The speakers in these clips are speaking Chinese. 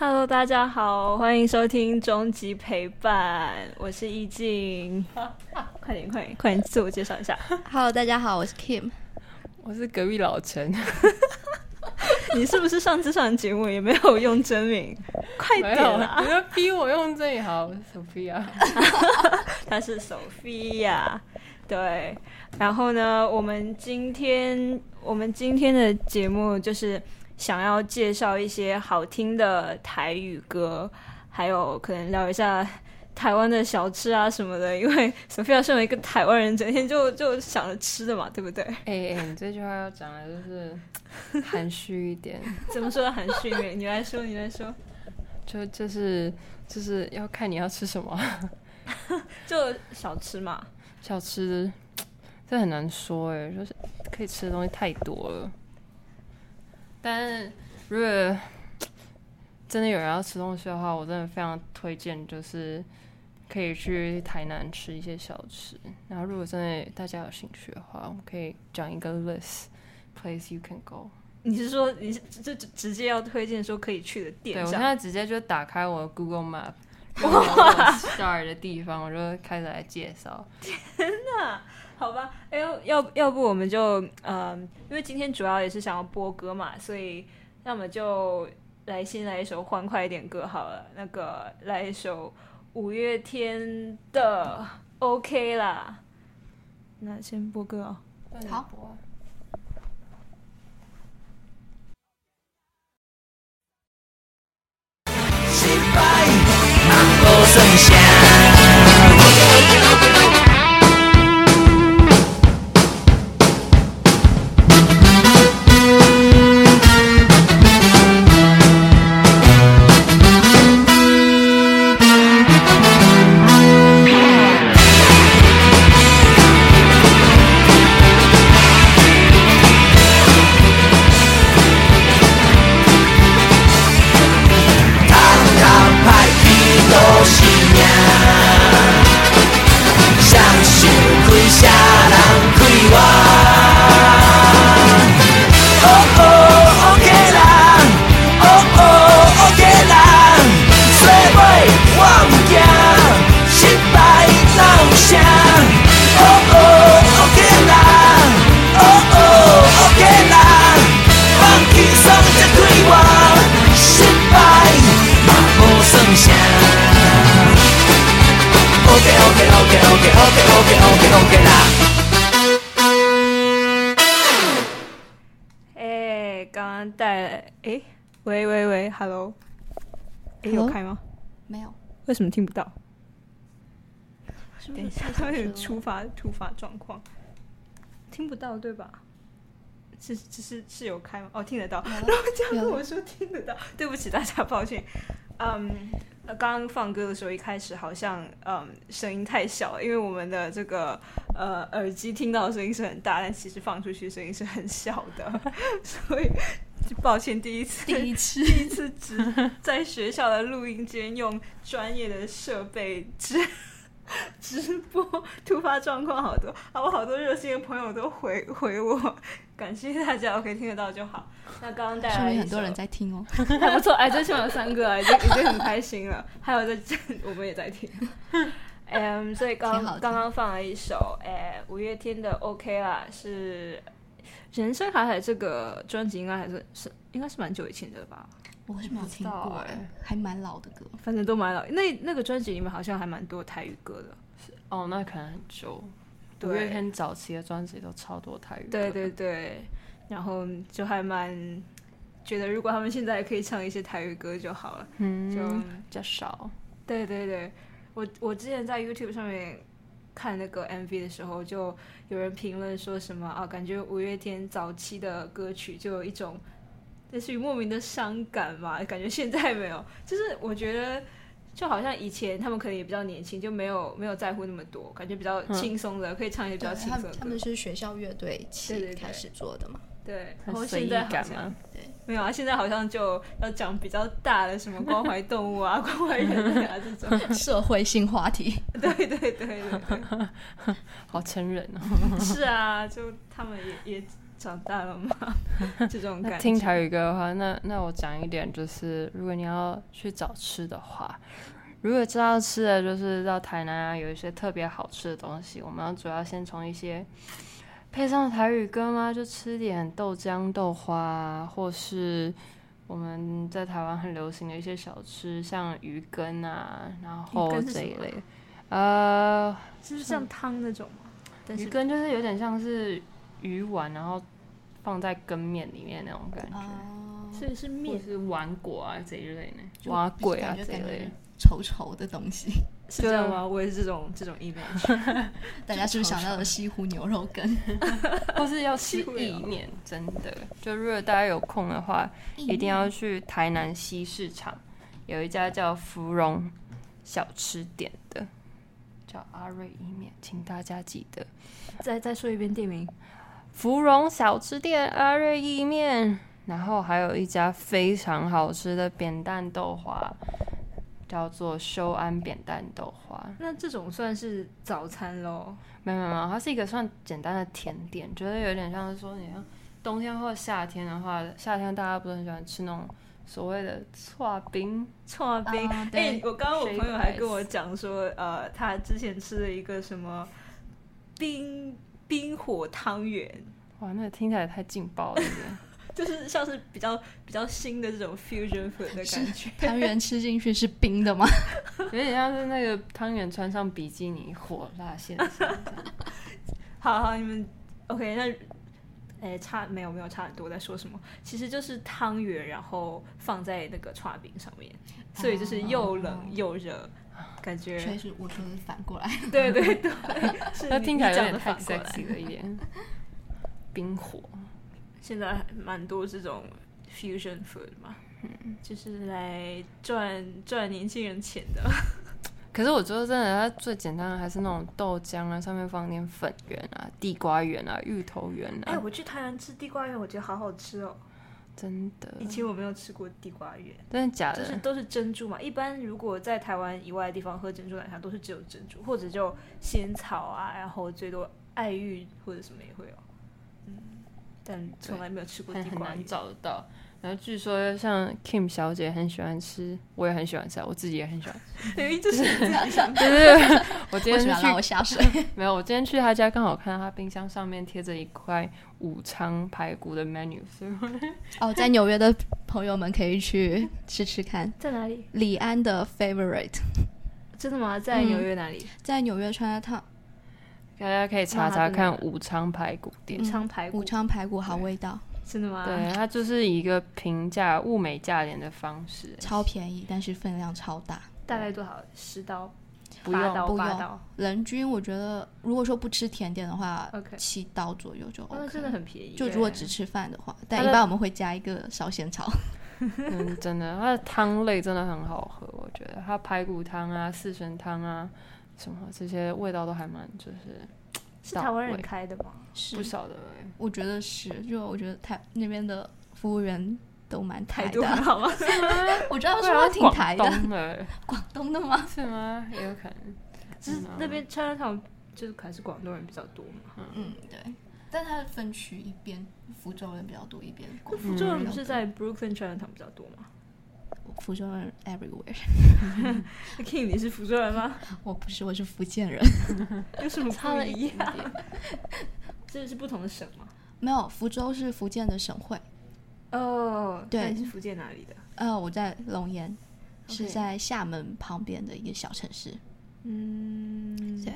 Hello，大家好，欢迎收听终极陪伴，我是易静。快点，快点，快点，自我介绍一下。Hello，大家好，我是 Kim。我是隔壁老陈，你是不是上次上的节目也没有用真名？快点啊！你要逼我用真名好，Sophia。她是 Sophia，对。然后呢，我们今天我们今天的节目就是想要介绍一些好听的台语歌，还有可能聊一下台湾的小吃啊什么的。因为 Sophia 身为一个台湾人，整天就就想着吃的嘛，对不对？哎、哎，你这句话要讲的就是含蓄一点，怎么说的含蓄一点？你来说，你来说。就就是就是要看你要吃什么 就小吃嘛，小吃，这很难说哎，就是可以吃的东西太多了。但是如果真的有人要吃东西的话，我真的非常推荐，就是可以去台南吃一些小吃。然后如果真的大家有兴趣的话，我们可以讲一个 list place you can go。你是说你是就就直接要推荐说可以去的店对？我现在直接就打开我的 Google Map，用我的 star 的地方，我就开始来介绍。好吧，哎要要要不我们就嗯，因为今天主要也是想要播歌嘛，所以那么就来先来一首欢快一点歌好了，那个来一首五月天的 OK 啦。那先播歌哦。好无算啥。什么听不到？等等一下，它有点突发突发状况，听不到对吧？是只是是有开吗？哦，听得到。然后这样跟我说听得到，对不起大家，抱歉。嗯，呃刚刚放歌的时候，一开始好像嗯声音太小了，因为我们的这个呃耳机听到的声音是很大，但其实放出去声音是很小的，所以抱歉，第一次第一次第一次直在学校的录音间用专业的设备直 直播，突发状况好多，啊，我好多热心的朋友都回回我，感谢大家，OK 听得到就好。那刚刚带说来一明很多人在听哦。还不错，哎，最起码有三个啊，已经已经很开心了。还有在我们也在听，嗯，所以刚刚刚放了一首，哎，五月天的 OK 啦，是《人生海海》这个专辑应该还是是应该是蛮久以前的吧，我是没有听过哎哎，还蛮老的歌。反正都蛮老。那那个专辑里面好像还蛮多台语歌的。哦，那可能很久。对五月天早期的专辑都超多台语歌。对对对，然后就还蛮觉得，如果他们现在可以唱一些台语歌就好了。嗯，就比较少。对对对，我我之前在 YouTube 上面看那个 MV 的时候，就有人评论说什么啊，感觉五月天早期的歌曲就有一种类似于莫名的伤感嘛，感觉现在没有，就是我觉得。就好像以前他们可能也比较年轻，就没有没有在乎那么多，感觉比较轻松的，可以唱一些比较对，轻松的歌他们他们。是学校乐队起开始做的嘛。对，然后很随意现在好像感吗？没有啊，现在好像就要讲比较大的什么关怀动物啊、关怀人类啊这种。社会性话题，对对对对对，好成人哦。是啊，就他们也也长大了嘛？这种感觉。听台语歌的话，那那我讲一点，就是如果你要去找吃的话，如果知道吃的，就是到台南啊，有一些特别好吃的东西，我们要主要先从一些配上台语歌吗？就吃点豆浆、豆花啊，或是我们在台湾很流行的一些小吃，像鱼羹啊，然后这一类。呃，是不是像汤那种鱼羹就是有点像是鱼丸，然后放在羹面里面那种感觉。哦，所以是或面，是丸果啊这一类的，就蛙桂啊这一类的。稠稠的东西，是这样吗？我也是这种这种 image。大家是不是想到了西湖牛肉羹？或是要吃意面，真的，就如果大家有空的话，一定要去台南西市场，有一家叫芙蓉小吃店的，叫阿瑞意面，请大家记得再再说一遍店名，芙蓉小吃店阿瑞意面。然后还有一家非常好吃的扁担豆花，叫做修安扁担豆花。那这种算是早餐喽？没有没有，它是一个算简单的甜点，觉得有点像是说，你像冬天或夏天的话，夏天大家不是很喜欢吃那种所谓的串冰，串冰。哎、我刚刚我朋友还跟我讲说，呃，他之前吃了一个什么冰冰火汤圆，哇，那个听起来太劲爆了。就是像是比较比较新的这种 fusion food 的感觉。汤圆吃进去是冰的吗？有点像是那个汤圆穿上比基尼火辣现场这样。好好，你们 OK？那哎、差没有没有差很多，我在说什么？其实就是汤圆，然后放在那个串饼上面，所以就是又冷又热，感觉所以是我说的是反过来。对 对对，是那你听起来有点太反过来 sexy 了一点。冰火，现在还蛮多这种 fusion food 嘛，嗯就是来赚赚年轻人钱的。可是我觉得真的，它最简单的还是那种豆浆啊，上面放点粉圆啊、地瓜圆啊、芋头圆啊哎、啊，我去台南吃地瓜圆，我觉得好好吃哦。真的，以前我没有吃过地瓜圆，真的假的？就是都是珍珠嘛。一般如果在台湾以外的地方喝珍珠奶茶，都是只有珍珠，或者就仙草啊，然后最多爱玉或者什么也会有。嗯，但从来没有吃过很很难地瓜圆。找得到。然后据说像 Kim 小姐很喜欢吃，我也很喜欢吃啊，我自己也很喜欢吃。明明就是 就是 我今天为什么要拉我去下水？没有，我今天去他家刚好看到他冰箱上面贴着一块武昌排骨的 menu，所以我哦，在纽约的朋友们可以去吃吃看。在哪里？李安的 favorite 真的吗？在纽约哪里？在纽约川烫大家可以查查看武昌排骨店武。昌排骨武，昌排骨好味道，真的吗？对，它就是一个平价物美价廉的方式，超便宜，但是分量超大。大概多少？十刀？不用八刀？不用八刀？人均我觉得，如果说不吃甜点的话 OK 七刀左右就哦，OK。那真的很便宜。就如果只吃饭的话，但一般我们会加一个烧仙草。嗯，真的，它的汤类真的很好喝，我觉得它排骨汤啊、四神汤啊什么这些味道都还蛮就是是台湾人开的吗？是不晓得欸我觉得是，就我觉得台那边的服务员都蛮台的。好吗？我知道对啊说挺台的，广东的 广东的吗？是吗？也有可能。就是那边 Chinatown 就是还是广东人比较多嘛。嗯，对。但它的分区一边福州人比较多，一边广福州人嗯不是在 Brooklyn Chinatown 比较多吗福州人 everywhere。King，你是福州人吗？我不是，我是福建人。有什么差了一不一样？点点。这是不同的省吗？没有，福州是福建的省会。哦，对你是福建哪里的？呃，我在龙岩，是在厦门旁边的一个小城市。嗯，对，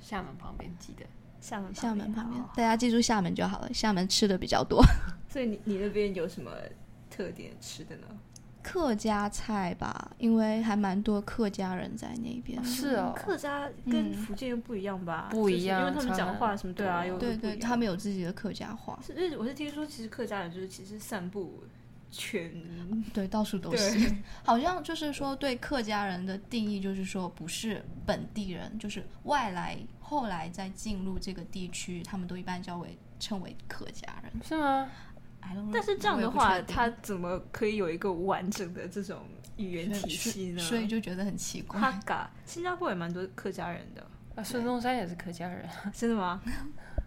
厦门旁边记得。厦门厦门旁边，大家记住厦门就好了。厦门吃的比较多，所以你你那边有什么特点吃的呢？客家菜吧，因为还蛮多客家人在那边。是哦，客家跟嗯福建又不一样吧？不一样因为他们讲话什么，对啊，多又对对，他们有自己的客家话，是，因为我是听说，其实客家人就是其实散布全对，到处都是。好像就是说，对客家人的定义就是说，不是本地人，就是外来后来再进入这个地区，他们都一般叫为称为客家人。是吗？但是这样的话，他怎么可以有一个完整的这种语言体系呢？所以就觉得很奇怪。哈嘎，新加坡也蛮多客家人的，啊，孙中山也是客家人。真的吗？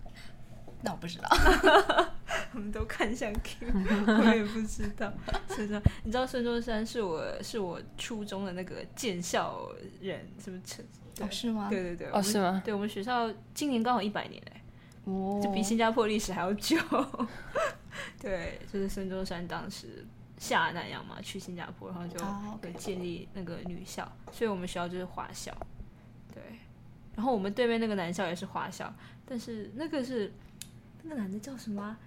那我不知道。我们都看向 Q，我也不知道。孙中，你知道孙中山是我是我初中的那个建校人，是不是成？哦，是吗？对对对，哦，是吗？对我们学校今年刚好一百年哎、哦，就比新加坡历史还要久。对，就是孙中山当时下南洋嘛，去新加坡，然后就建立那个女校，所以我们学校就是华校。对，然后我们对面那个男校也是华校，但是那个是那个男的叫什么啊、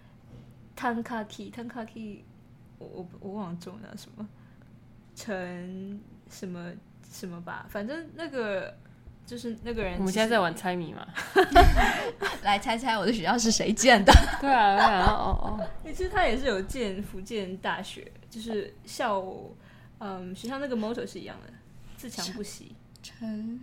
？Tankaki，Tankaki，我我我忘了中文叫什么，陈什么什么吧，反正那个就是那个人。我们现在在玩。猜谜嘛？来猜猜我的学校是谁建的？对啊，对啊，哦哦，其实他也是有建福建大学，就是校，嗯，学校那个 motto 是一样的，自强不息。陈，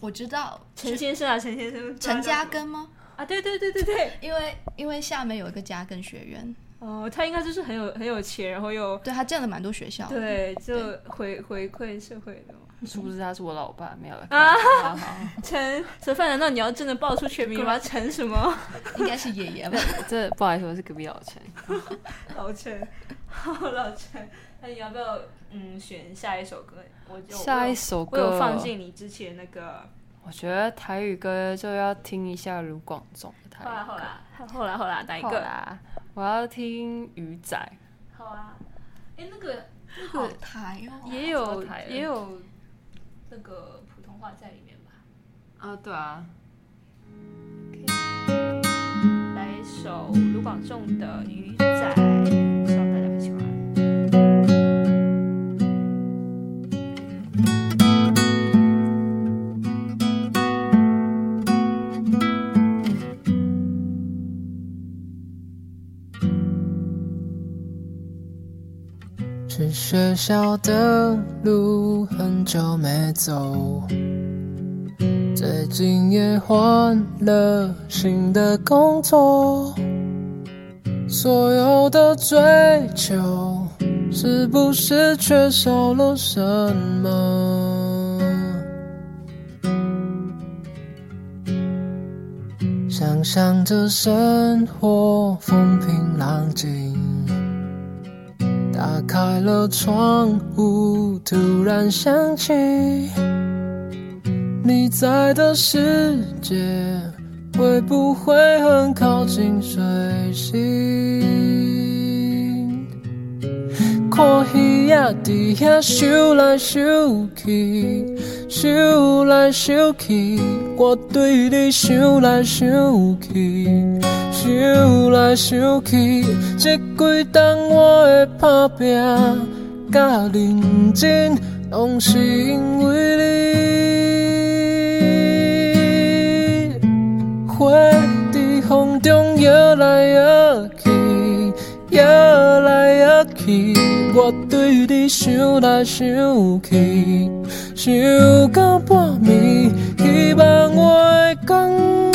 我知道陈先生啊，陈先生，陈嘉庚吗？啊，对对对对对，因为因为厦门有一个嘉庚学院，哦，他应该就是很有很有钱，然后又对他建了蛮多学校。对，就回回馈社会的嘛。殊不知他是我老爸，没有了。啊好好，陈陈范，难道你要真的报出全名吗？陈什么？应该是爷爷吧？这不好意思，我是隔壁老陈。老陈，好老陈，那你要不要嗯选下一首歌？我就下一首歌我有歌，放进你之前那个。我觉得台语歌就要听一下卢广仲的台语歌。后来后来后来哪一个？啦，我要听鱼仔。好啊，哎，那个那个台哦，也有台也有那个普通话在里面吧？啊，对啊，来一首卢广仲的《鱼仔》，学校的路很久没走，最近也换了新的工作，所有的追求是不是缺少了什么？想象着生活风平浪静。打开了窗户，突然想起你在的世界，会不会很靠近水星？看鱼仔在遐游来游去，游来游去，我对你想来想去。想来想去，这几冬我的打拼甲认真，拢是因为你。花在风中摇来摇去，摇来摇去，我对你想来想去，想到半暝，希望我会讲。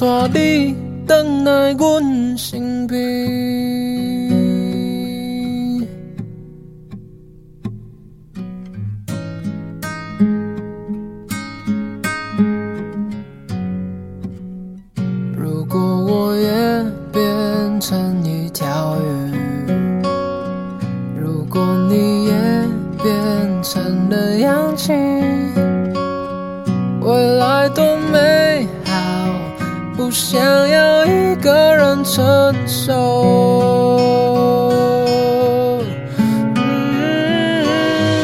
带你回来阮身边。如果我也变成一条鱼，如果你也变成了氧气，未来多美。不想要一个人承受。嗯，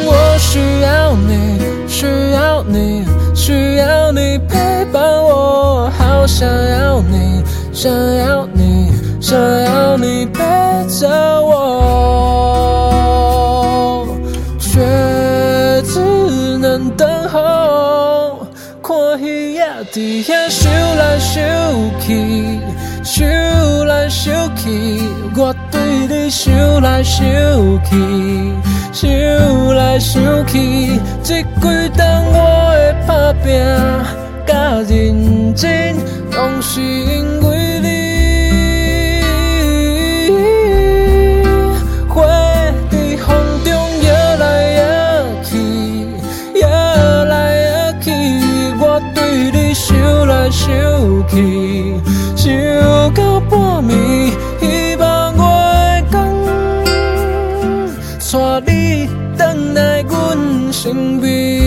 我需要你，需要你，需要你陪伴我，好想要你，想要你，想要你陪着我，却只能等候。看鱼仔伫遐想来想去，想来想去，这几冬我的打拼甲认真，拢是因为你。花在风中摇来摇去，摇来摇去，我对你想来想去，心比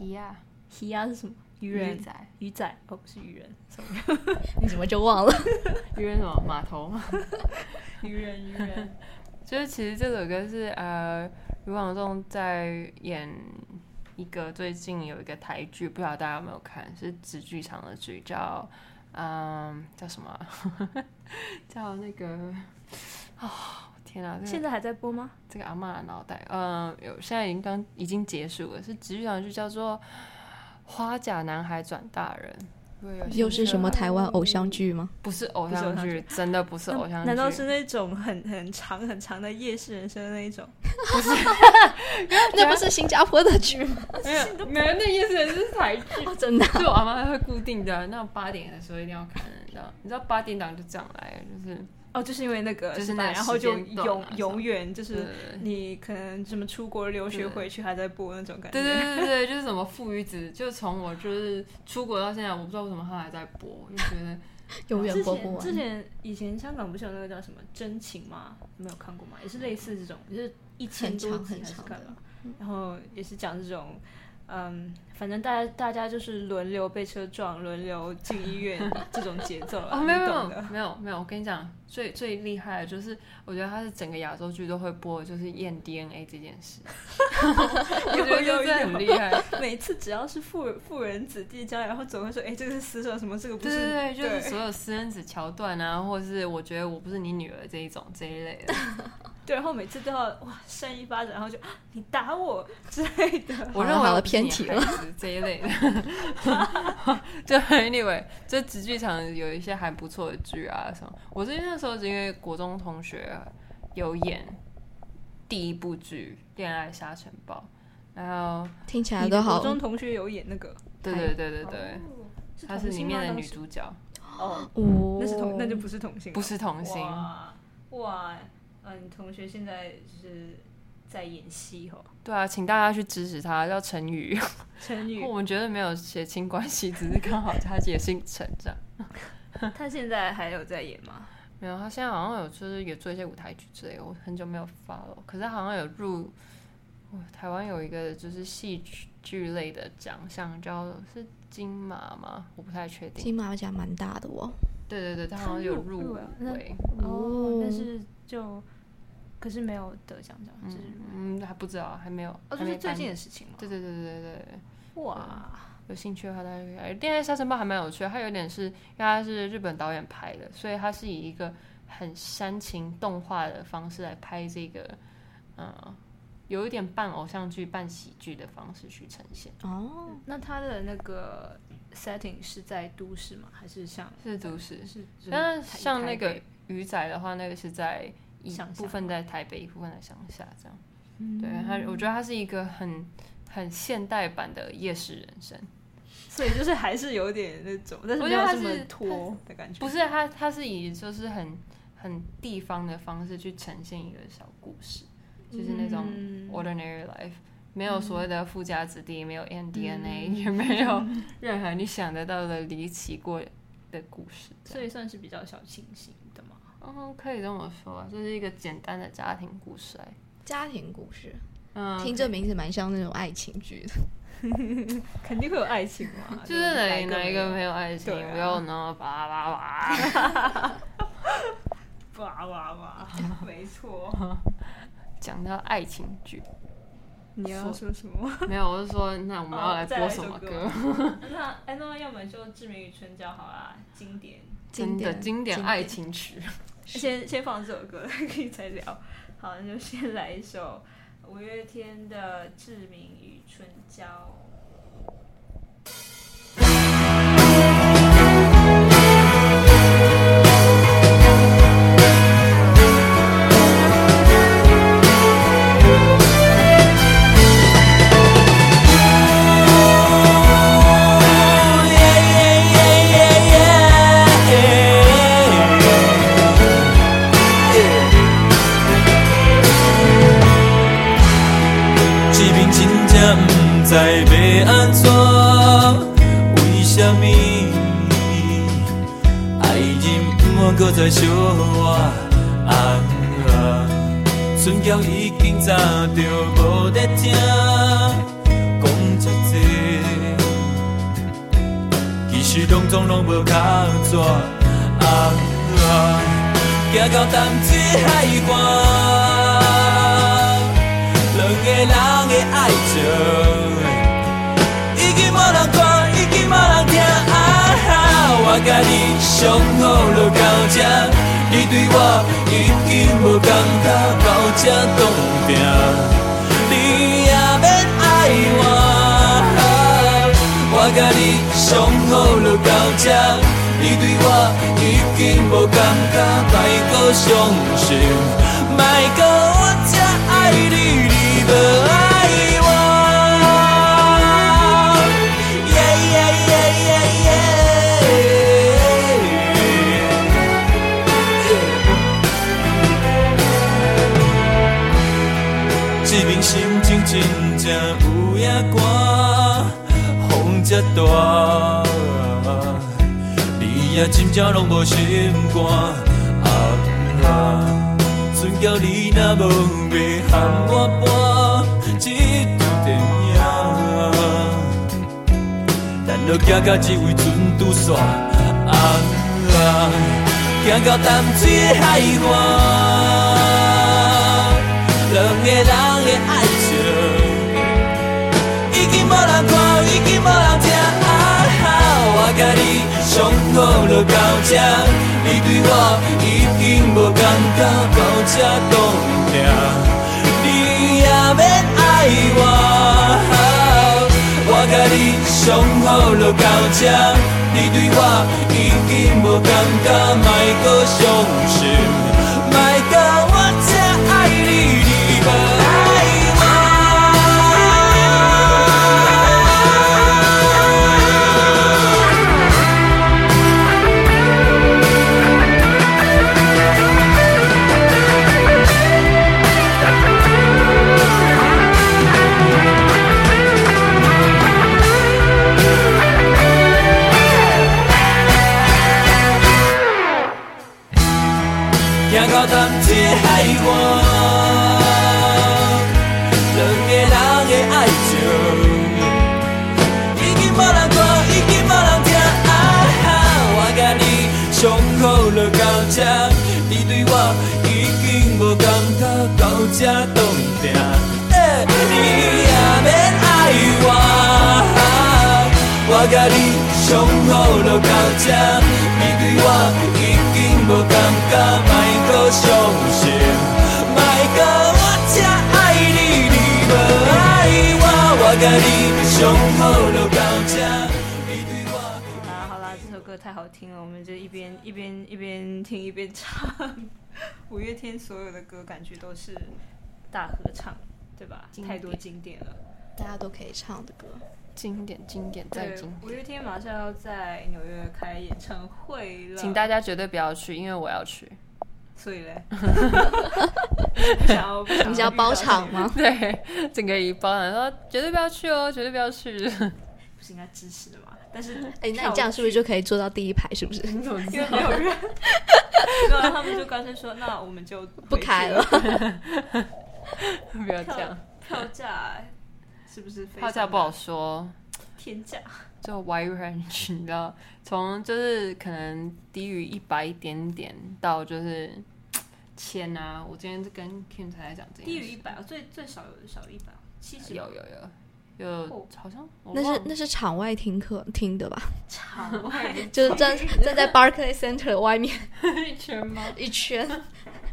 鱼呀，《鱼呀》是什么？渔人鱼仔，鱼仔哦，不是渔人，sorry，你怎么就忘了？鱼人什么码头吗？渔人渔人。就是其实这首歌是呃，卢广仲在演一个最近有一个台剧，不知道大家有没有看，是纸剧场的剧，叫嗯叫什么啊、叫那个哦天啊，这个现在还在播吗？这个阿妈的脑袋，嗯，有现在已经刚已经结束了，是纸剧场剧叫做《花甲男孩转大人》。又是什么台湾偶像剧吗？不是偶像像剧，真的不是偶像剧。难道是那种很很长很长的夜市人生的那一种？不是 那不是新加坡的剧吗？没有没有，那意思是台剧。哦，真的啊、就我阿妈会固定的，那种八点的时候一定要看，你知道？你知道八点档就这样来，就是哦，就是因为那个就是那然后就永啊永远就是你可能什么出国留学回去还在播那种感觉。对对对对对，就是什么父与子，就从我就是出国到现在，我不知道为什么他还在播，就觉得 永远播不完。前之前以前香港不是有那个叫什么真情吗？没有看过吗？也是类似这种，就是一千很长多集还是很长的干嘛？然后也是讲这种，嗯，反正大家大家就是轮流被车撞，轮流进医院 这种节奏啊哦，没有没有。没有没有，我跟你讲，最最厉害的就是，我觉得他是整个亚洲剧都会播，的，就是验 DNA 这件事，我觉得有有真的很厉害。每次只要是富富人子弟将来，然后总会说，哎、这个是私生什么，这个不是，对对对，就是所有私生子桥段啊，或者是我觉得我不是你女儿这一种这一类的。对，然后每次都要哇扇一巴掌，然后就啊你打我之类的。我认为了偏题了孩子这一类的。就 anyway，这直剧场有一些还不错的剧啊什么。我是那时候是因为国中同学有演第一部剧《恋爱沙尘暴》，然后听起来都好国中同学有演那个，对对对对对，哦她是里面的女主角，哦，哦，那是同，那就不是同性，不是同性。哇哇，嗯，你同学现在就是在演戏哦，对啊，请大家去支持他，叫陈宇。陈宇 我，们觉得没有血亲关系，只是刚好他也姓陈这样。他现在还有在演吗？没有，他现在好像有就是有做一些舞台剧之类的，我很久没有发了。可是他好像有入，台湾有一个就是戏剧剧类的奖项，叫是金马吗？我不太确定。金马奖蛮大的哦。对对对，他好像有入围。哦，但是就可是没有得奖这样，就是嗯，还不知道，还没有。哦，还没颁这是最近的事情吗？对对对对对对，哇，有兴趣的话大家可以看。《恋爱沙尘暴》还蛮有趣的，它有点是因为它是日本导演拍的，所以它是以一个很煽情动画的方式来拍这个，嗯，有一点半偶像剧、半喜剧的方式去呈现。哦，那它的那个 setting 是在都市吗？还是像是都市，是？就是但是像那个鱼仔的话，那个是在一部分在台北，一部分在乡下，这样。嗯对他，我觉得他是一个很很现代版的夜市人生。所以就是还是有点那种，但是我觉得他没有这么是拖的感觉。不是他，他是以就是很很地方的方式去呈现一个小故事，就是那种嗯 ordinary life，没有所谓的富家子弟，没有 NDNA，、也没有任何你想得到的离奇过的故事。所以算是比较小清新。嗯，可以这么说啊，就是一个简单的家庭故事来。家庭故事，嗯，听这名字蛮像那种爱情剧的。肯定会有爱情嘛，就是哪哪一个没有？有爱情，不要呢，叭叭叭。哇哇哇，没错。讲到爱情剧，你要说什么？没有，我是说，那我们要来播什么歌？那哎，那要么就《志明与春娇》好啦，经典。真的经典爱情曲。先先放这首歌，可以再聊。好，那就先来一首五月天的《志明与春娇》。这边心情真正有影寒，风遮大，你也真正拢无心肝。啊啊，船叫你若无要喊我搬这场电影。咱就行到这位船拄煞，啊啊，行到淡水的海岸，两个人的爱情，已经无人看，已经无人听，啊哈，我甲你相好就到这，你对我已经无感觉，到这冻定，你也免爱我。我甲你相好就到这，你对我已经无感觉，莫搁伤心，我，两个人的爱情，已经无人看，已经无人听。啊哈，我甲你上好就到这，你对我已经无感觉，到这冻定。你也免爱我，我甲你上好就到这，你对我已经无感觉，莫阁伤心。太好听了，我们就一边一边一边听一边唱。五月天所有的歌感觉都是大合唱，对吧？太多经典了。大家都可以唱的歌。经典经典再经典，五月天马上要在纽约开演唱会了，请大家绝对不要去，因为我要去。所以嘞，你想要不想要包场吗？对，整个一包人说绝对不要去哦，绝对不要去。不是应该支持的吗？但是哎、那你这样是不是就可以坐到第一排？是不是？因为没有人，然后他们就干脆说，那我们就不开了。不要这样，票价是不是票价不好说。天价？就 wide range，你知道，从就是可能低于一百一点点到就是千啊。我今天跟 Kim 才在讲低于一百，最最少有少于一百，七十有有有有哦，好像那是那是场外听课听的吧？场外 就是站站在 Barclay Center 外面 一圈吗？一圈，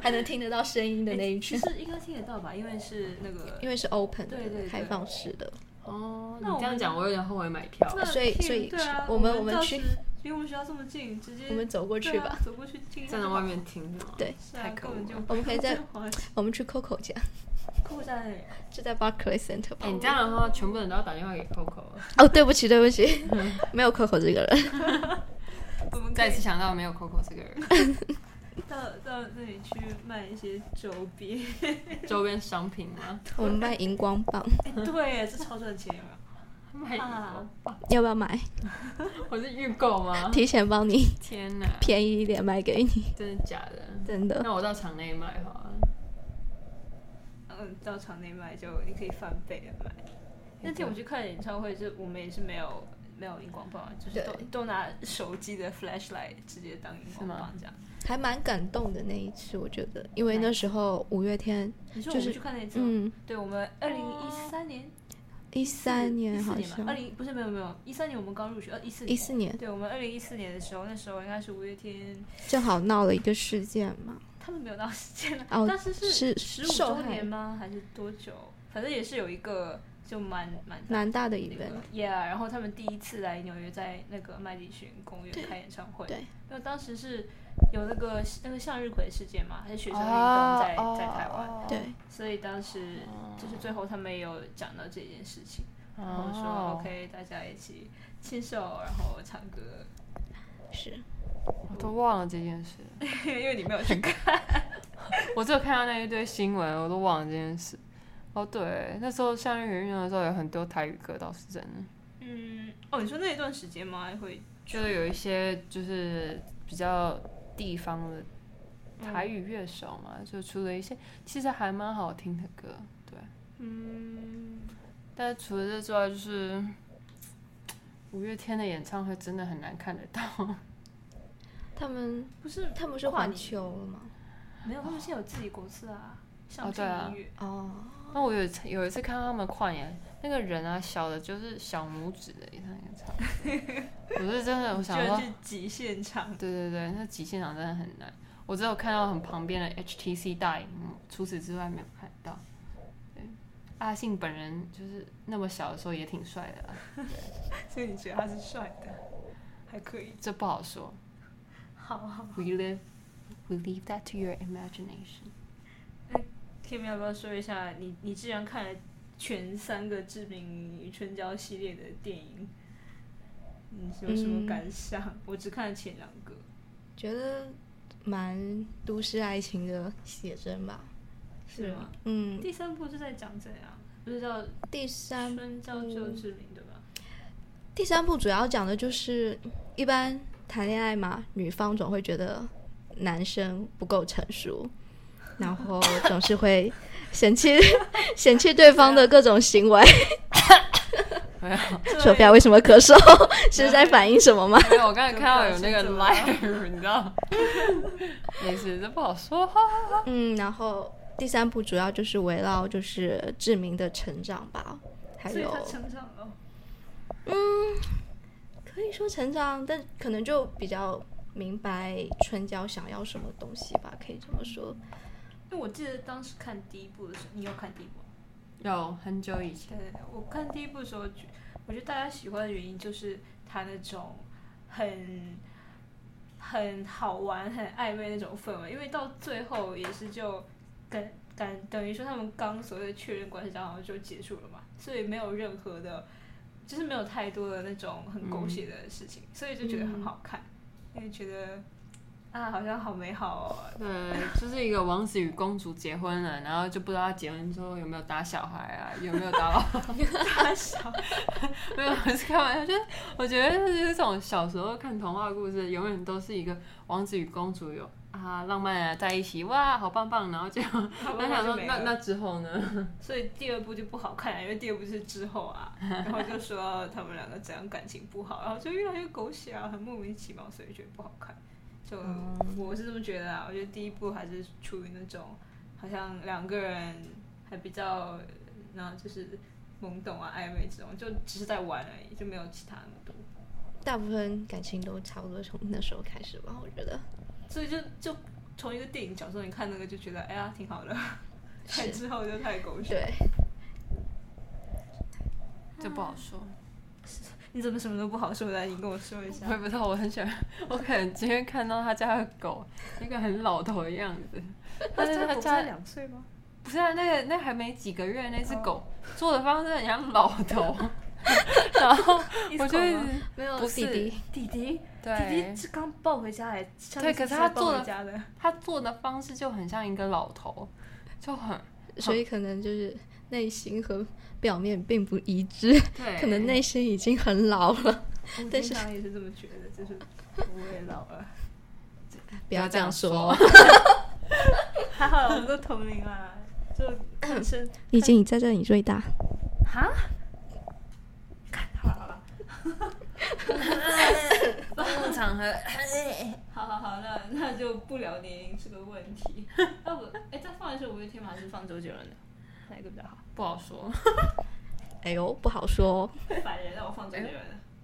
还能听得到声音的那一圈，其实应该听得到吧？因为是那个，因为是 open 的对对对开放式的。哦，你那我这样讲，我有点后悔买票。那所以所以啊，我们我们去离我们学校这么近，直接我们走过去吧啊，走过去站在外面听是吗？对太可恶根本就了。我们可以在 我们去 Coco 家，酷在那里就在 Barclay Center 哎、吧。你这样的话，全部人都要打电话给 Coco 了。哦，对不起，对不起，没有 Coco 这个人。我们再次想到没有 Coco 这个人，到到那里去卖一些周边。周边商品吗？我们卖荧光棒，哎，对耶，这超赚钱有没有？卖啊过，要不要买？我是预购吗？提前帮你天哪，便宜一点卖给你，真的假的？真的。那我到场内买好了。嗯，到场内卖就你可以翻倍的买。那天我去看演唱会，就我们也是没有没有荧光棒，就是都都拿手机的 flashlight 直接当荧光棒这样。还蛮感动的那一次，我觉得，因为那时候五月天，就是去看那一次？嗯，对，我们二零一三年，一三年好一四年吧，二，零不是没有没有，一三年我们刚入学，呃一四一四年。对，我们二零一四年的时候，那时候应该是五月天，正好闹了一个事件嘛，他们没有闹事件了，哦当时是十五周年吗？还是多久？反正也是有一个就蛮蛮蛮大的一个 event，，Yeah，然后他们第一次来纽约，在那个麦迪逊公园开演唱会，对，因为当时是有那个那个向日葵事件嘛，还是学生运动啊在、在台湾，哦对，所以当时就是最后他们也有讲到这件事情，然后说、哦 OK 大家一起牵手，然后唱歌，是，我都忘了这件事，因为你没有去看，我只有看到那一堆新闻，我都忘了这件事。哦，对，那时候向日葵运动的时候有很多台语歌，倒是真的，嗯，哦，你说那一段时间吗？会就是有一些就是比较地方的台语乐手嘛，就出了一些其实还蛮好听的歌，对。嗯，但除了这之外，就是五月天的演唱会真的很难看得到。他们不是他们是环跨年球了吗？没有，他们现在有自己公司啊，上进对啊音乐，哦，那我有一次有一次看到他们跨年，那个人啊，小的就是小拇指的一场演唱会，我是真的，我想说居然，去挤现场，对对对，那极限场真的很难。我只有看到很旁边的 HTC 大荧幕，除此之外没有看到。对，阿信本人就是那么小的时候也挺帅的啦，所以你觉得他是帅的，还可以，这不好说。好好。We live, we leave that to your imagination. Kim 要不要说一下你你既然看了全三个志明与春娇系列的电影，你有什么感想？我只看了前两个，觉得蛮都市爱情的写真吧。是吗？嗯，第三部是在讲怎样？不是叫第三春娇救志明对吧？第三部主要讲的就是一般谈恋爱嘛，女方总会觉得男生不够成熟，然后总是会嫌弃嫌弃对方的各种行为。没有，索菲亚为什么咳嗽？是在反映什么吗？没有，我刚才看到有那个 live，你知道？没事，这不好说。嗯，然后第三部主要就是围绕就是志明的成长吧，还有成长了。可以说成长，但可能就比较明白春娇想要什么东西吧，可以这么说。因为我记得当时看第一部的时候，你有看第一部？有很久以前，对，我看第一部的时候，觉我觉得大家喜欢的原因就是他那种很很好玩、很暧昧那种氛围，因为到最后也是就跟。等等于说他们刚所谓的确认关系，然后就结束了嘛，所以没有任何的，就是没有太多的那种很狗血的事情，所以就觉得很好看，因为觉得啊好像好美好哦，对，就是一个王子与公主结婚了，然后就不知道他结婚之后有没有打小孩啊，有没有打老 婆，大小没有，我是开玩笑。就是我觉得就是这种小时候看童话故事，永远都是一个王子与公主有啊浪漫啊在一起，哇，好棒棒，然后就那想说那那之后呢？所以第二部就不好看，因为第二部是之后啊，然后就说他们两个怎样感情不好，然后就越来越狗血啊，很莫名其妙，所以觉得不好看。就、我是这么觉得啊，我觉得第一部还是处于那种好像两个人还比较，然后就是懵懂啊暧昧这种，就只是在玩而已，就没有其他那么多。大部分感情都差不多从那时候开始吧，我觉得。所以就就从一个电影角度，你看那个就觉得哎呀挺好的，看 之后就太狗血。对，这不好说。你怎么什么都不好说的？你跟我说一下我。也不知道，我很喜欢。我可能今天看到他家的狗，一个很老头的样子，但是他家两岁吗？不是啊，那个那还没几个月那只狗做的方式很像老头，然后我就一直没有不是弟弟，弟弟，对弟弟是刚抱回家来，对可是他做的，他做的方式就很像一个老头，就很所以可能就是内心和表面并不一致，对 可能内心已经很老了。但是也是这么觉得，就是我也老了，不要这样说，还好我们都同龄啦，就看身毕竟你在这里最大。哈，好了好了，公共场合，好好好，那那就不聊年龄这个问题。要不，哎，再放一首五月天吗？还是放周杰伦的？哪一个比较好？不好说。哎呦，不好说。反人，让我放周杰伦。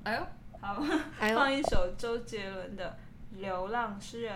哎呦，好，哎放一首周杰伦的《流浪诗人》。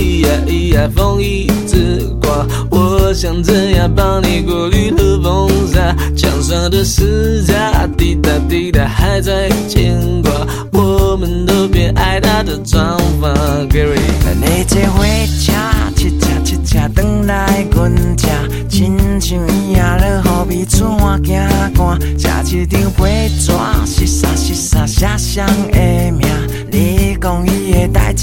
咿呀咿呀，风一直刮。我想怎样帮你过滤和风沙？墙上的石渣，滴答滴答还在牵挂。我们都别爱他的长发，Gary。你这火车，七车七车转来阮这，亲像影了雨比厝换行寒，食一张皮纸，湿沙湿沙写上的名。你讲伊的代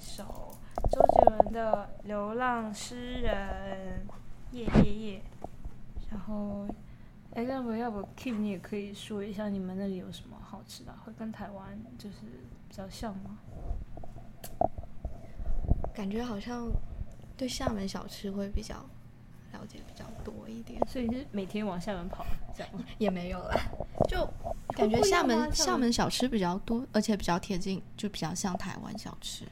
首周杰伦的《流浪诗人》，耶耶耶。然后，哎，要不要不 Kim，你也可以说一下你们那里有什么好吃的，会跟台湾就是比较像吗？感觉好像对厦门小吃会比较了解比较多一点，所以就是每天往厦门跑这样？也没有啦，就感觉厦门厦门小吃比较多，而且比较贴近，就比较像台湾小吃。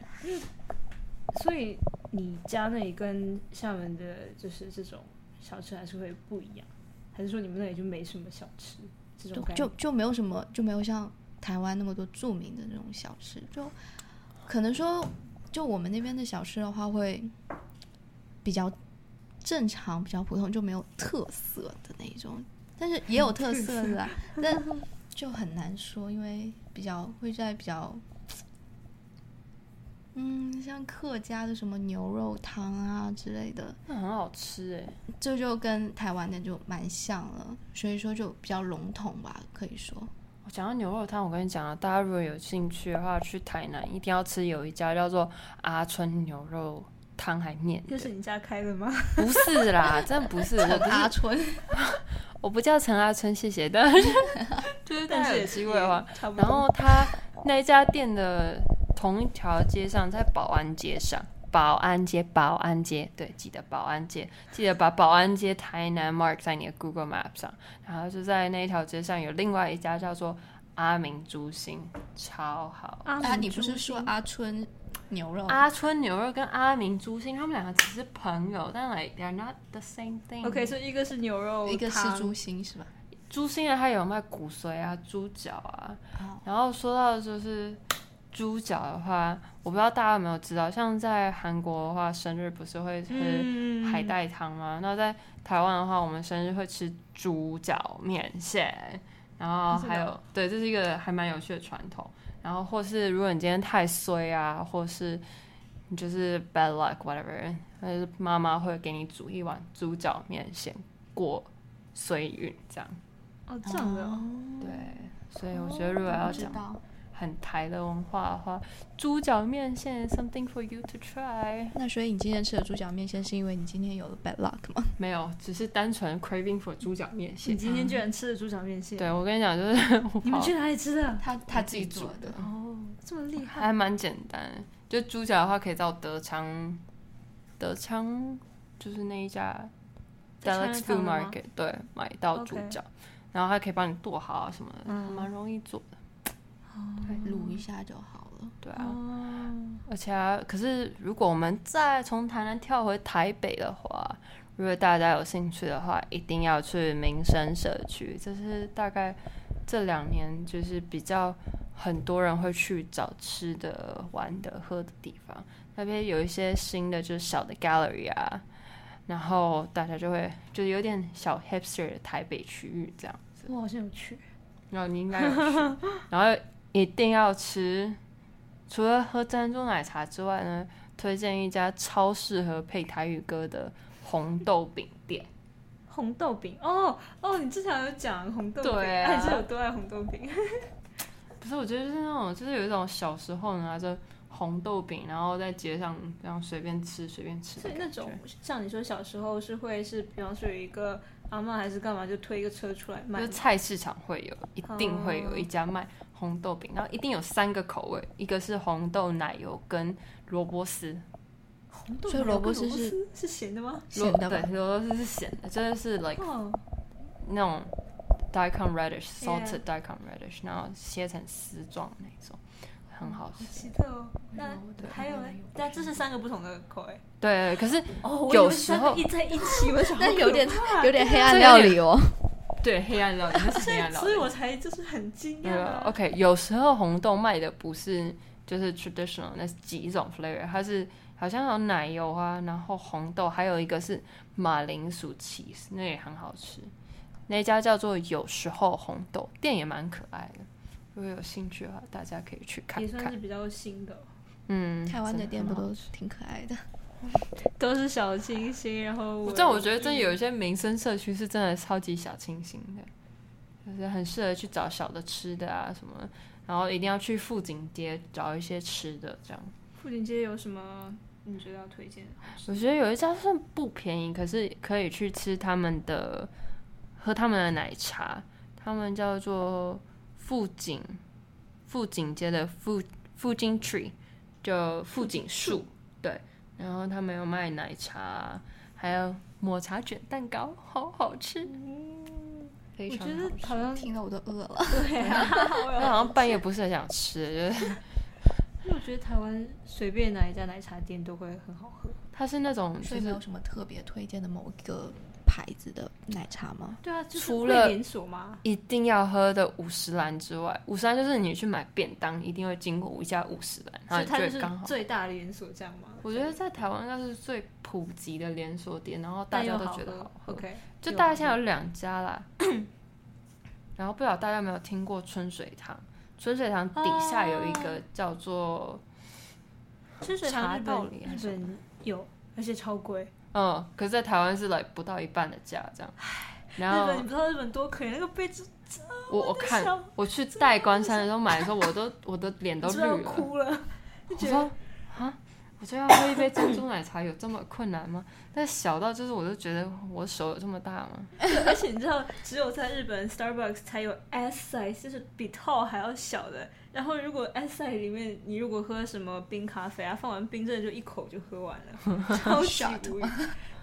所以你家那里跟厦门的，就是这种小吃还是会不一样，还是说你们那里就没什么小吃这种感觉？就就没有什么，就没有像台湾那么多著名的那种小吃，就可能说，就我们那边的小吃的话，会比较正常、比较普通，就没有特色的那种，但是也有特色的啦，但就很难说，因为比较会在比较。嗯，像客家的什么牛肉汤啊之类的，那很好吃哎。这就跟台湾的就蛮像了，所以说就比较笼统吧，可以说。我讲到牛肉汤，我跟你讲啊，大家如果有兴趣的话，去台南一定要吃有一家叫做阿春牛肉汤还面的又是你家开的吗？不是啦，真的不是，我不阿春，我不叫陈阿春，谢谢。但是就是大家有但是也机会的话。然后他那一家店的同一条街上，在保安街上，保安街，保安街，对，记得保安街，记得把保安街台南 mark 在你的 Google Map 上。然后就在那一条街上有另外一家叫做阿明猪心，超好。啊，你不是说阿春牛肉？阿春牛肉跟阿明猪心，他们两个只是朋友，但 like they're not the same thing。OK，所以一个是牛肉，一个是猪，心是吧？猪心的它有卖骨髓啊、猪脚啊，哦然后说到就是猪脚的话，我不知道大家有没有知道，像在韩国的话，生日不是会喝嗯海带汤吗？那在台湾的话，我们生日会吃猪脚面线，然后还有、对，这是一个还蛮有趣的传统。然后或是如果你今天太衰啊，或是你就是 bad luck whatever，但是妈妈会给你煮一碗猪脚面线过衰运这样。哦，这样的哦，对，所以我觉得如果要讲很台的文化的话，猪脚面线 something for you to try。那所以你今天吃的猪脚面线是因为你今天有了 bad luck 吗？没有，只是单纯 craving for 猪脚面线你。今天居然吃了猪脚面线？对，我跟你讲，就是你们去哪里吃的？他他自己煮的，哦，这么厉害，还蛮简单。就猪脚的话，可以到德昌，德昌就是那一家 Deluxe Food Market，对，买到猪脚，然后他可以帮你剁好啊什么的，嗯蛮容易做的。卤一下就好了。对啊，哦，而且啊，可是如果我们再从台南跳回台北的话，如果大家有兴趣的话，一定要去民生社区，这是大概这两年就是比较很多人会去找吃的、玩的、喝的地方。那边有一些新的就是小的 gallery 啊，然后大家就会就是有点小 hipster 的台北区域这样子。我好像有去，然后你应该有去，然后一定要吃。除了喝珍珠奶茶之外呢，推荐一家超适合配台语歌的红豆饼店。红豆饼哦哦，你之前有讲红豆饼，对啊哎你是有多爱红豆饼？不是，我觉得就是那种，就是有一种小时候拿着红豆饼，然后在街上这样随便吃随便吃。所以那种像你说小时候是会是，比方说有一个阿嬷还是干嘛，就推一个车出来卖就。菜市场会有，一定会有哦一家卖红豆饼，然后一定有三个口味，一个是红豆奶油跟萝卜丝，红豆所以萝卜丝是丝是咸的吗？咸的吧？对，萝卜丝是咸的，真的是 like 哦，那种 daikon radish salted daikon radish，然后切成丝状那种，很好好吃。奇特哦。那对还有呢？但这是三个不同的口味。对，可是哦，有时候一在一起，我想 但有点有点黑暗料理哦。对黑暗料理那是所以黑暗料理。所以我才就是很惊讶。，OK，有时候红豆卖的不是就是 traditional 那几种 flavor，它是好像有奶油啊，然后红豆，还有一个是马铃薯 cheese，那也很好吃。那家叫做有时候红豆店也蛮可爱的，如果有兴趣的话，大家可以去看看也算是。比较新的，嗯，台湾的店不都真很好吃挺可爱的？都是小清新，然后我但我觉得真的有一些民生社区是真的超级小清新的，就是很适合去找小的吃的啊什么，然后一定要去富锦街找一些吃的这样。富锦街有什么你觉得要推荐的？我觉得有一家算不便宜，可是可以去吃他们的，喝他们的奶茶，他们叫做富锦富锦街的富富锦 tree，就富锦树，对，然后他们有卖奶茶，还有抹茶卷蛋糕，好好吃，非我觉常好吃。得好像听了我都饿了。对啊，我好像半夜不是很想吃，就是因为我觉得台湾随便哪一家奶茶店都会很好喝。它是那种就是所以没有什么特别推荐的某一个牌子的奶茶吗？对啊，就是除了会连锁吗？一定要喝的五十兰之外，五十兰就是你去买便当一定会经过一家五十兰，然后你所以它就是刚好。最大的连锁这样吗？我觉得在台湾应该是最普及的连锁店，然后大家都觉得喝好喝。OK，就大家现在有两家啦，然后不知道大家有没有听过春水堂？春水堂底下有一个叫做春水堂日茶道本日本有，而且超贵。嗯，可是在台湾是来不到一半的价这样。然后日本你不知道日本多可怜，那个杯子我我看我去代官山的时候买的时候，我都我的脸都 绿了。哭了，就觉得我说啊，我就要喝一杯珍珠奶茶，有这么困难吗？但小到就是，我就觉得我手有这么大吗？而且你知道，只有在日本 Starbucks 才有 S size，就是比 tall 还要小的。然后如果 S size 里面，你如果喝什么冰咖啡啊，放完冰真的就一口就喝完了，超级无语。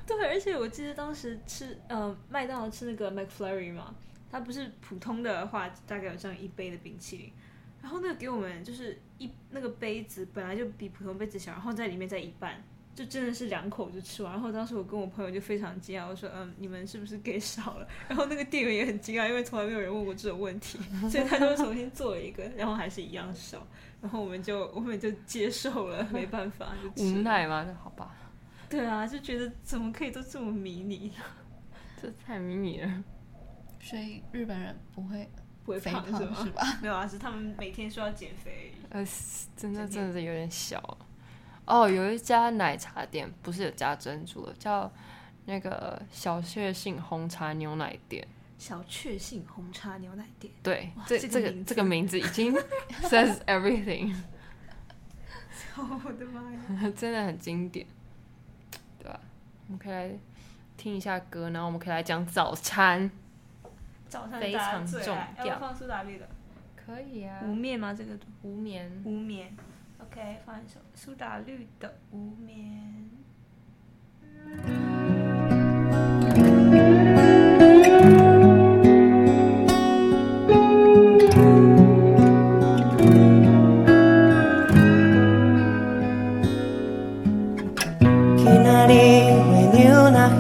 对，而且我记得当时吃呃麦当劳吃那个 McFlurry 嘛，它不是普通的话大概有这样一杯的冰淇淋，然后那个给我们就是一那个杯子本来就比普通杯子小，然后在里面再一半，就真的是两口就吃完。然后当时我跟我朋友就非常惊讶，我说：“嗯，你们是不是给少了？”然后那个店员也很惊讶，因为从来没有人问过这种问题，所以他就重新做了一个，然后还是一样少。然后我们就我们就接受了，没办法就吃无奈嘛，那好吧，对啊，就觉得怎么可以都这么迷你，这太迷你了。所以日本人不会不会肥胖是吗？胖是吧？没有啊，是他们每天说要减肥。呃，真的真的是有点小。哦，有一家奶茶店不是有加珍珠的，叫那个小确幸红茶牛奶店。小确幸红茶牛奶店，对哇，这这个这个名字已经 says everything，哦我的妈呀！真的很经典，对吧、我们可以来听一下歌，然后我们可以来讲早餐。早上非常重要放苏打绿的可以啊无眠吗？这个无眠。无眠。OK，放一首苏打绿的《无眠》。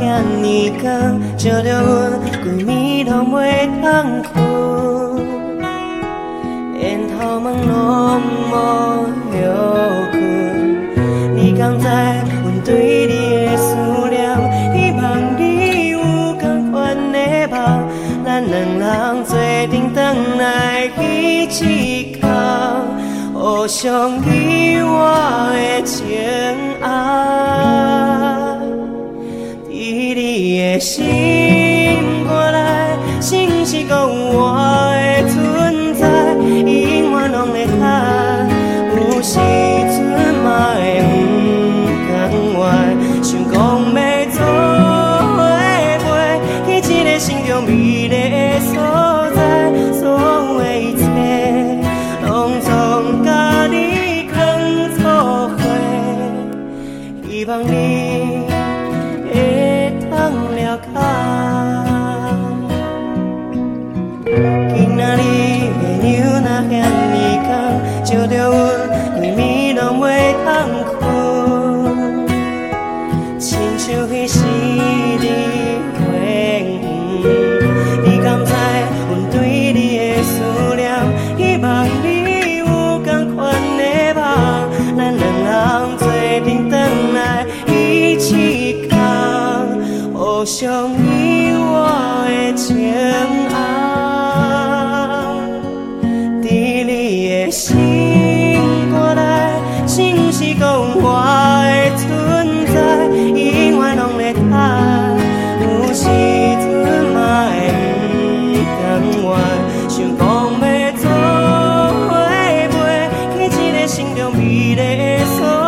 遐尼光，照着阮规暝拢袂通困，烟头毛拢无休困。你敢知阮对你的思念？希望你有同款的梦，咱两人做阵转来一起哭。互相依我的情的心。一个心中美丽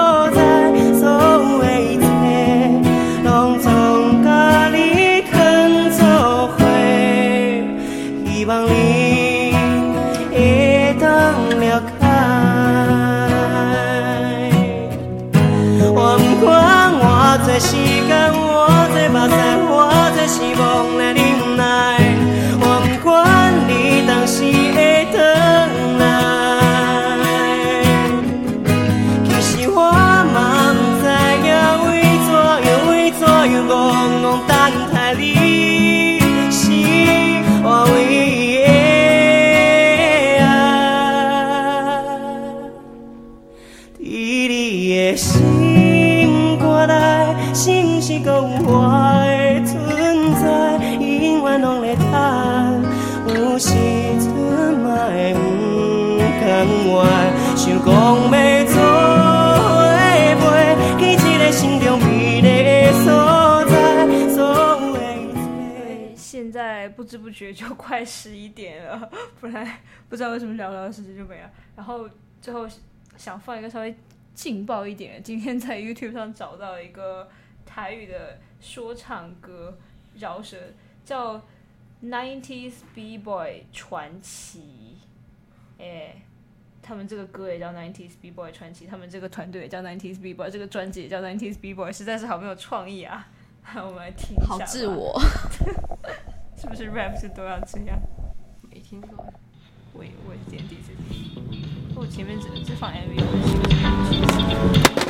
知不觉就 快十一点了，不然不知道为什么聊聊的时间就没了。然后最后想放一个稍微劲爆一点，今天在 YouTube 上找到一个台语的说唱歌饶舌，叫 Nineties B Boy 传奇，哎。他们这个歌也叫 Nineties B Boy 传奇，他们这个团队也叫 Nineties B Boy，这个专辑也叫 Nineties B Boy，实在是好没有创意啊！我们来听一下。好自我，是不是 rap 是都要这样？没听过，我也我也是今天第一次听。我前面只只放 MV，我是喜欢这个曲子。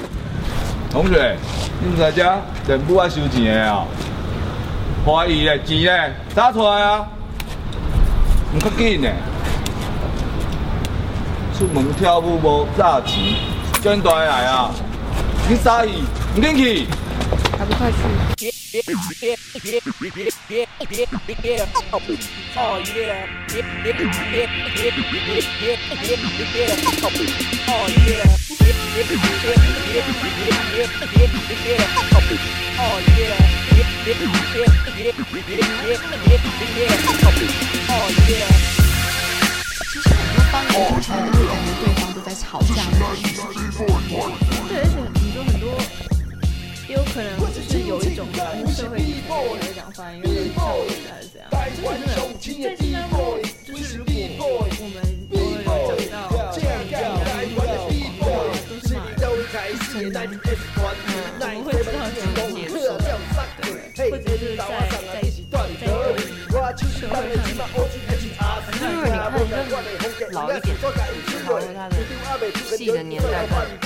同学，你毋在遮电母爱收钱的啊？怀疑的钱呢？打出来啊！唔较紧的。出门跳舞无炸钱，叫因大个来啊！你傻伊？唔进去？还不快去！其实很多方言听起来都会感觉对方都在吵架。对，而且你说很多，也有可能就是有一种社会来讲发言，有点教育还是怎样。真的，在新加坡，就是如果我们偶尔有讲到这样这样的广东话，都是骂人，真的，嗯，我们会知道怎么接受，对，或者是在在在一个社会上面。可是你看更老一点的，然后他的戏的年代跟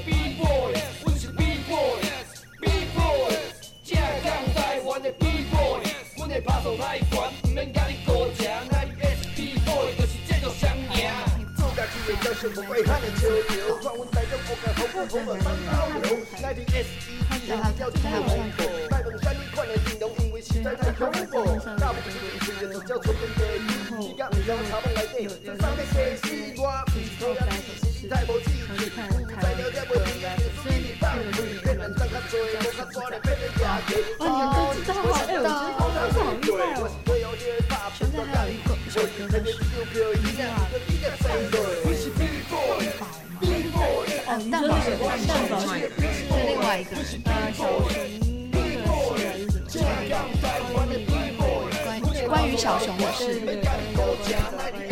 B boy，阮是 B boy，B boy，正港台湾的 B boy，阮会拍到海关，毋免甲你高价，咱也是 B boy，就是这个双赢。他们比较冲，哦，你们都知道？哎，我觉得好厉害哦。现在还有一个首歌的是哦，蛋堡是蛋堡是是另外一个，呃小熊的事还是什么？关关于小熊的对事。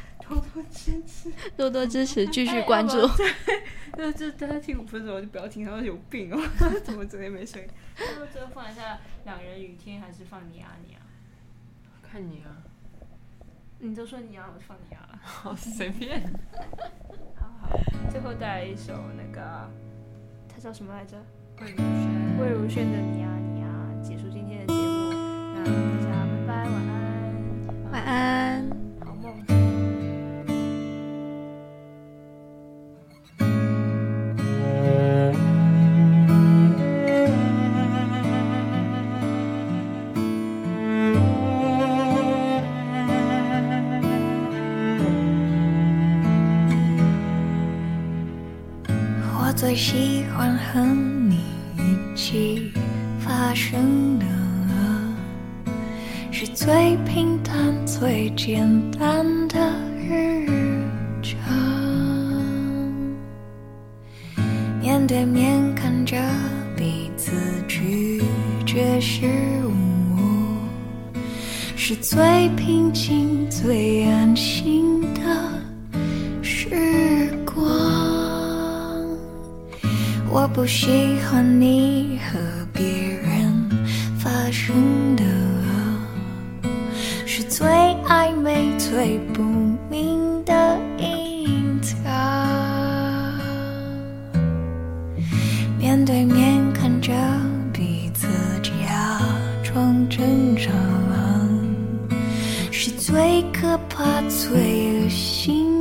多多支持。多多支持，继续关注。就 就大家听五分钟就不要听，他说有病哦，怎么昨天没睡？最后放一下两人雨天，还是放你啊你啊？看你啊，你都说你啊，我就放你啊了。好随便。好好，最后带来一首那个，他叫什么来着？魏如萱，魏如萱的《你啊你啊》，结束今天的节目。那大家拜拜，晚安，晚安。喜欢你和别人发生的，是最暧昧最不明的隐藏。面对面看着彼此假装正常，是最可怕最恶心。